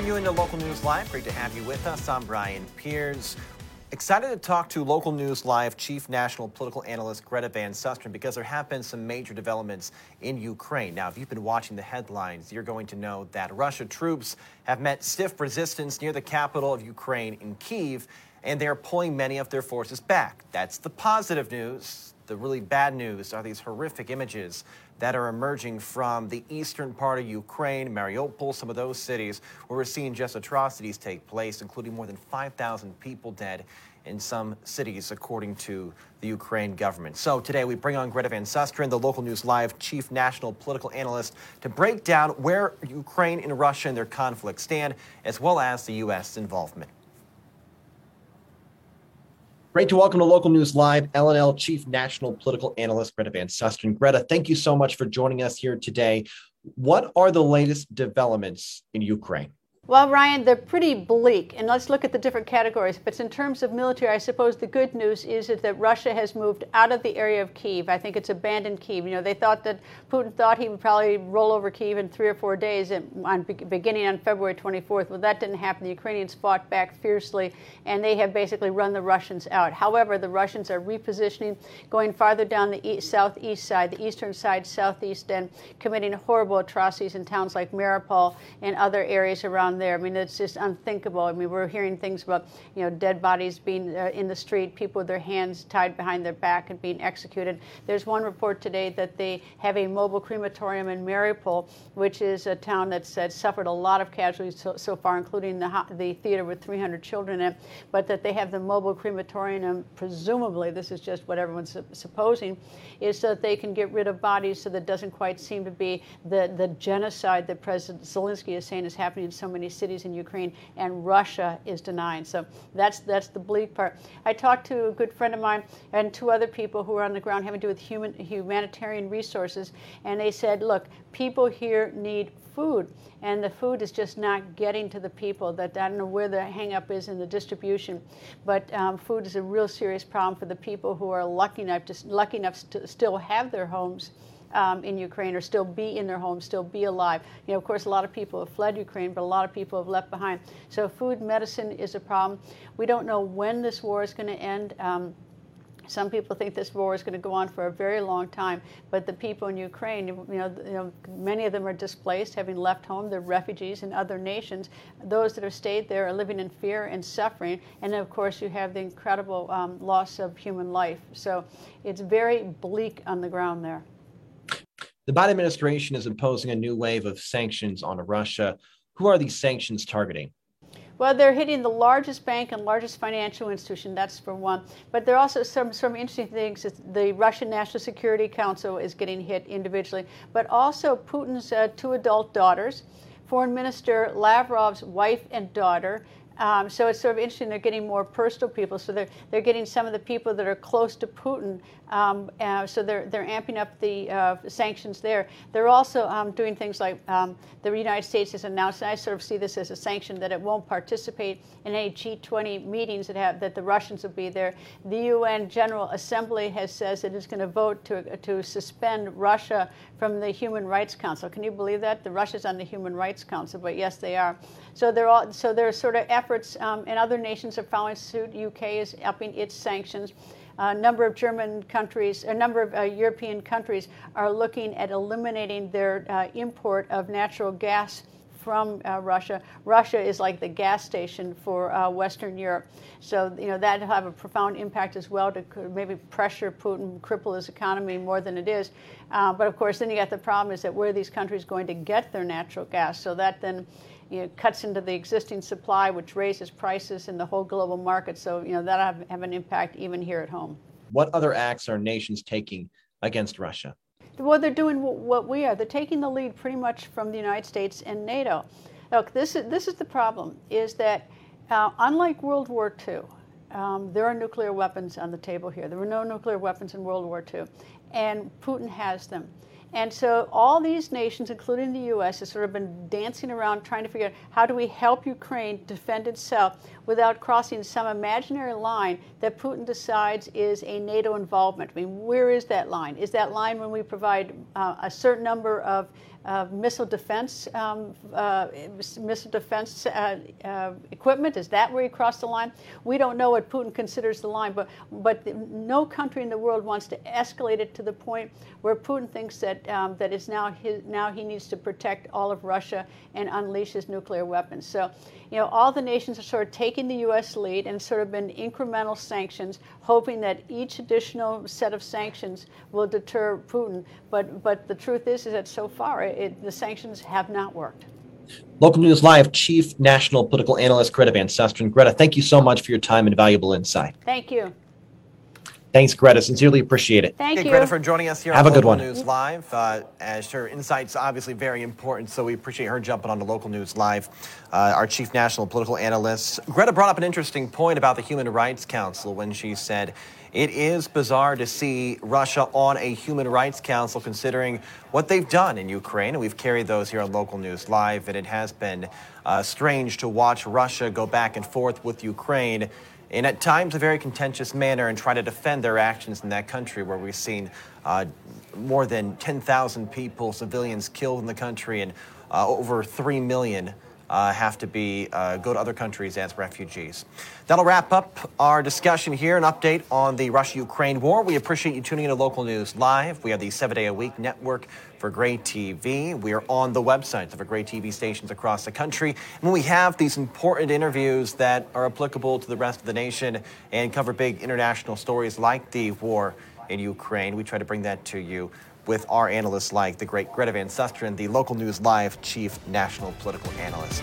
for you into Local News Live. Great to have you with us. I'm Brian Pierce. Excited to talk to Local News Live Chief National Political Analyst Greta Van Susteren because there have been some major developments in Ukraine. Now, if you've been watching the headlines, you're going to know that Russia troops have met stiff resistance near the capital of Ukraine in Kiev, and they are pulling many of their forces back. That's the positive news. The really bad news are these horrific images that are emerging from the eastern part of Ukraine, Mariupol, some of those cities where we're seeing just atrocities take place, including more than 5,000 people dead in some cities, according to the Ukraine government. So today we bring on Greta Van Susteren, the Local News Live chief national political analyst, to break down where Ukraine and Russia and their conflict stand, as well as the U.S. involvement. Great to welcome to Local News Live, LNL Chief National Political Analyst Greta Van Susteren. Greta, thank you so much for joining us here today. What are the latest developments in Ukraine? Well, Ryan, they're pretty bleak. And let's look at the different categories. But in terms of military, I suppose the good news is that Russia has moved out of the area of Kiev. I think it's abandoned Kiev. You know, they thought that Putin thought he would probably roll over Kiev in three or four days, on, beginning on February 24th. Well, that didn't happen. The Ukrainians fought back fiercely, and they have basically run the Russians out. However, the Russians are repositioning, going farther down the east, southeast side, the eastern side, southeast, and committing horrible atrocities in towns like Mariupol and other areas around there. I mean, it's just unthinkable. I mean, we're hearing things about, you know, dead bodies being uh, in the street, people with their hands tied behind their back and being executed. There's one report today that they have a mobile crematorium in Mariupol, which is a town that's, suffered a lot of casualties so, so, far, including the, the theater with 300 children in it, but that they have the mobile crematorium, presumably, this is just what everyone's supposing, is so that they can get rid of bodies so that doesn't quite seem to be the, the genocide that President Zelensky is saying is happening in so many cities in Ukraine, and Russia is denying. So that's that's the bleak part. I talked to a good friend of mine and two other people who are on the ground having to do with human humanitarian resources, and they said, look, people here need food, and the food is just not getting to the people. That I don't know where the hangup is in the distribution, but um, food is a real serious problem for the people who are lucky enough to lucky enough to still have their homes um, in Ukraine or still be in their homes, still be alive. You know, of course, a lot of people have fled Ukraine, but a lot of people have left behind. So food, medicine is a problem. We don't know when this war is going to end. Um, some people think this war is going to go on for a very long time, but the people in Ukraine, you know, you know, many of them are displaced, having left home. They're refugees in other nations. Those that have stayed there are living in fear and suffering. And of course, you have the incredible um, loss of human life. So it's very bleak on the ground there. The Biden administration is imposing a new wave of sanctions on Russia. Who are these sanctions targeting? Well, they're hitting the largest bank and largest financial institution. That's for one. But there are also some some interesting things. The Russian National Security Council is getting hit individually, but also Putin's uh, two adult daughters, Foreign Minister Lavrov's wife and daughter, um, so it's sort of interesting. They're getting more personal people. So they're they're getting some of the people that are close to Putin. Um, uh, so they're they're amping up the uh, sanctions there. They're also um, doing things like um, the United States has announced. And I sort of see this as a sanction that it won't participate in any G20 meetings that have that the Russians will be there. The UN General Assembly has says it is going to vote to to suspend Russia from the Human Rights Council. Can you believe that? The Russia's on the Human Rights Council, but yes, they are. So they're all so they're sort of efforts, um, and other nations are following suit. UK is upping its sanctions. A number of German countries, a number of uh, European countries are looking at eliminating their uh, import of natural gas from uh, Russia. Russia is like the gas station for uh, Western Europe. So, you know, that'll have a profound impact as well to maybe pressure Putin, cripple his economy more than it is. Uh, but of course, then you got the problem is that where are these countries going to get their natural gas? So that then you know, cuts into the existing supply, which raises prices in the whole global market. So, you know, that'll have, have an impact even here at home. What other acts are nations taking against Russia? Well, they're doing what we are. They're taking the lead pretty much from the United States and NATO. Look, this is, this is the problem, is that uh, unlike World War II, um, there are nuclear weapons on the table here. There were no nuclear weapons in World War II, and Putin has them. And so all these nations, including the U.S., have sort of been dancing around trying to figure out how do we help Ukraine defend itself without crossing some imaginary line that Putin decides is a NATO involvement. I mean, where is that line? Is that line when we provide uh, a certain number of uh, missile defense um, uh, missile defense uh, uh, equipment? Is that where he crossed the line? We don't know what Putin considers the line, but but no country in the world wants to escalate it to the point where Putin thinks that um, that it's now his, now he needs to protect all of Russia and unleash his nuclear weapons. So, you know, all the nations are sort of taking the U.S. lead and sort of been incremental sanctions, hoping that each additional set of sanctions will deter Putin. But but the truth is, is that so far it, the sanctions have not worked. Local News Live Chief National Political Analyst Greta Van Susteren. Greta, thank you so much for your time and valuable insight. Thank you. Thanks, Greta. Sincerely appreciate it. Thank hey, you. Greta, for joining us here Have on a Local good one. News Live. Uh, as her insights obviously very important, so we appreciate her jumping on to Local News Live. Uh, our chief national political analyst. Greta brought up an interesting point about the Human Rights Council when she said it is bizarre to see Russia on a Human Rights Council considering what they've done in Ukraine. And we've carried those here on Local News Live, and it has been uh, strange to watch Russia go back and forth with Ukraine in at times a very contentious manner and try to defend their actions in that country where we've seen uh, more than 10,000 people, civilians killed in the country, and uh, over 3 million uh, have to be uh, go to other countries as refugees. That'll wrap up our discussion here. An update on the Russia-Ukraine war. We appreciate you tuning in to local news live. We have the seven day a week network for Gray TV. We are on the websites of our Gray TV stations across the country. And when we have these important interviews that are applicable to the rest of the nation and cover big international stories like the war in Ukraine, we try to bring that to you with our analysts like the great Greta Van Susteren, the local news live chief national political analyst.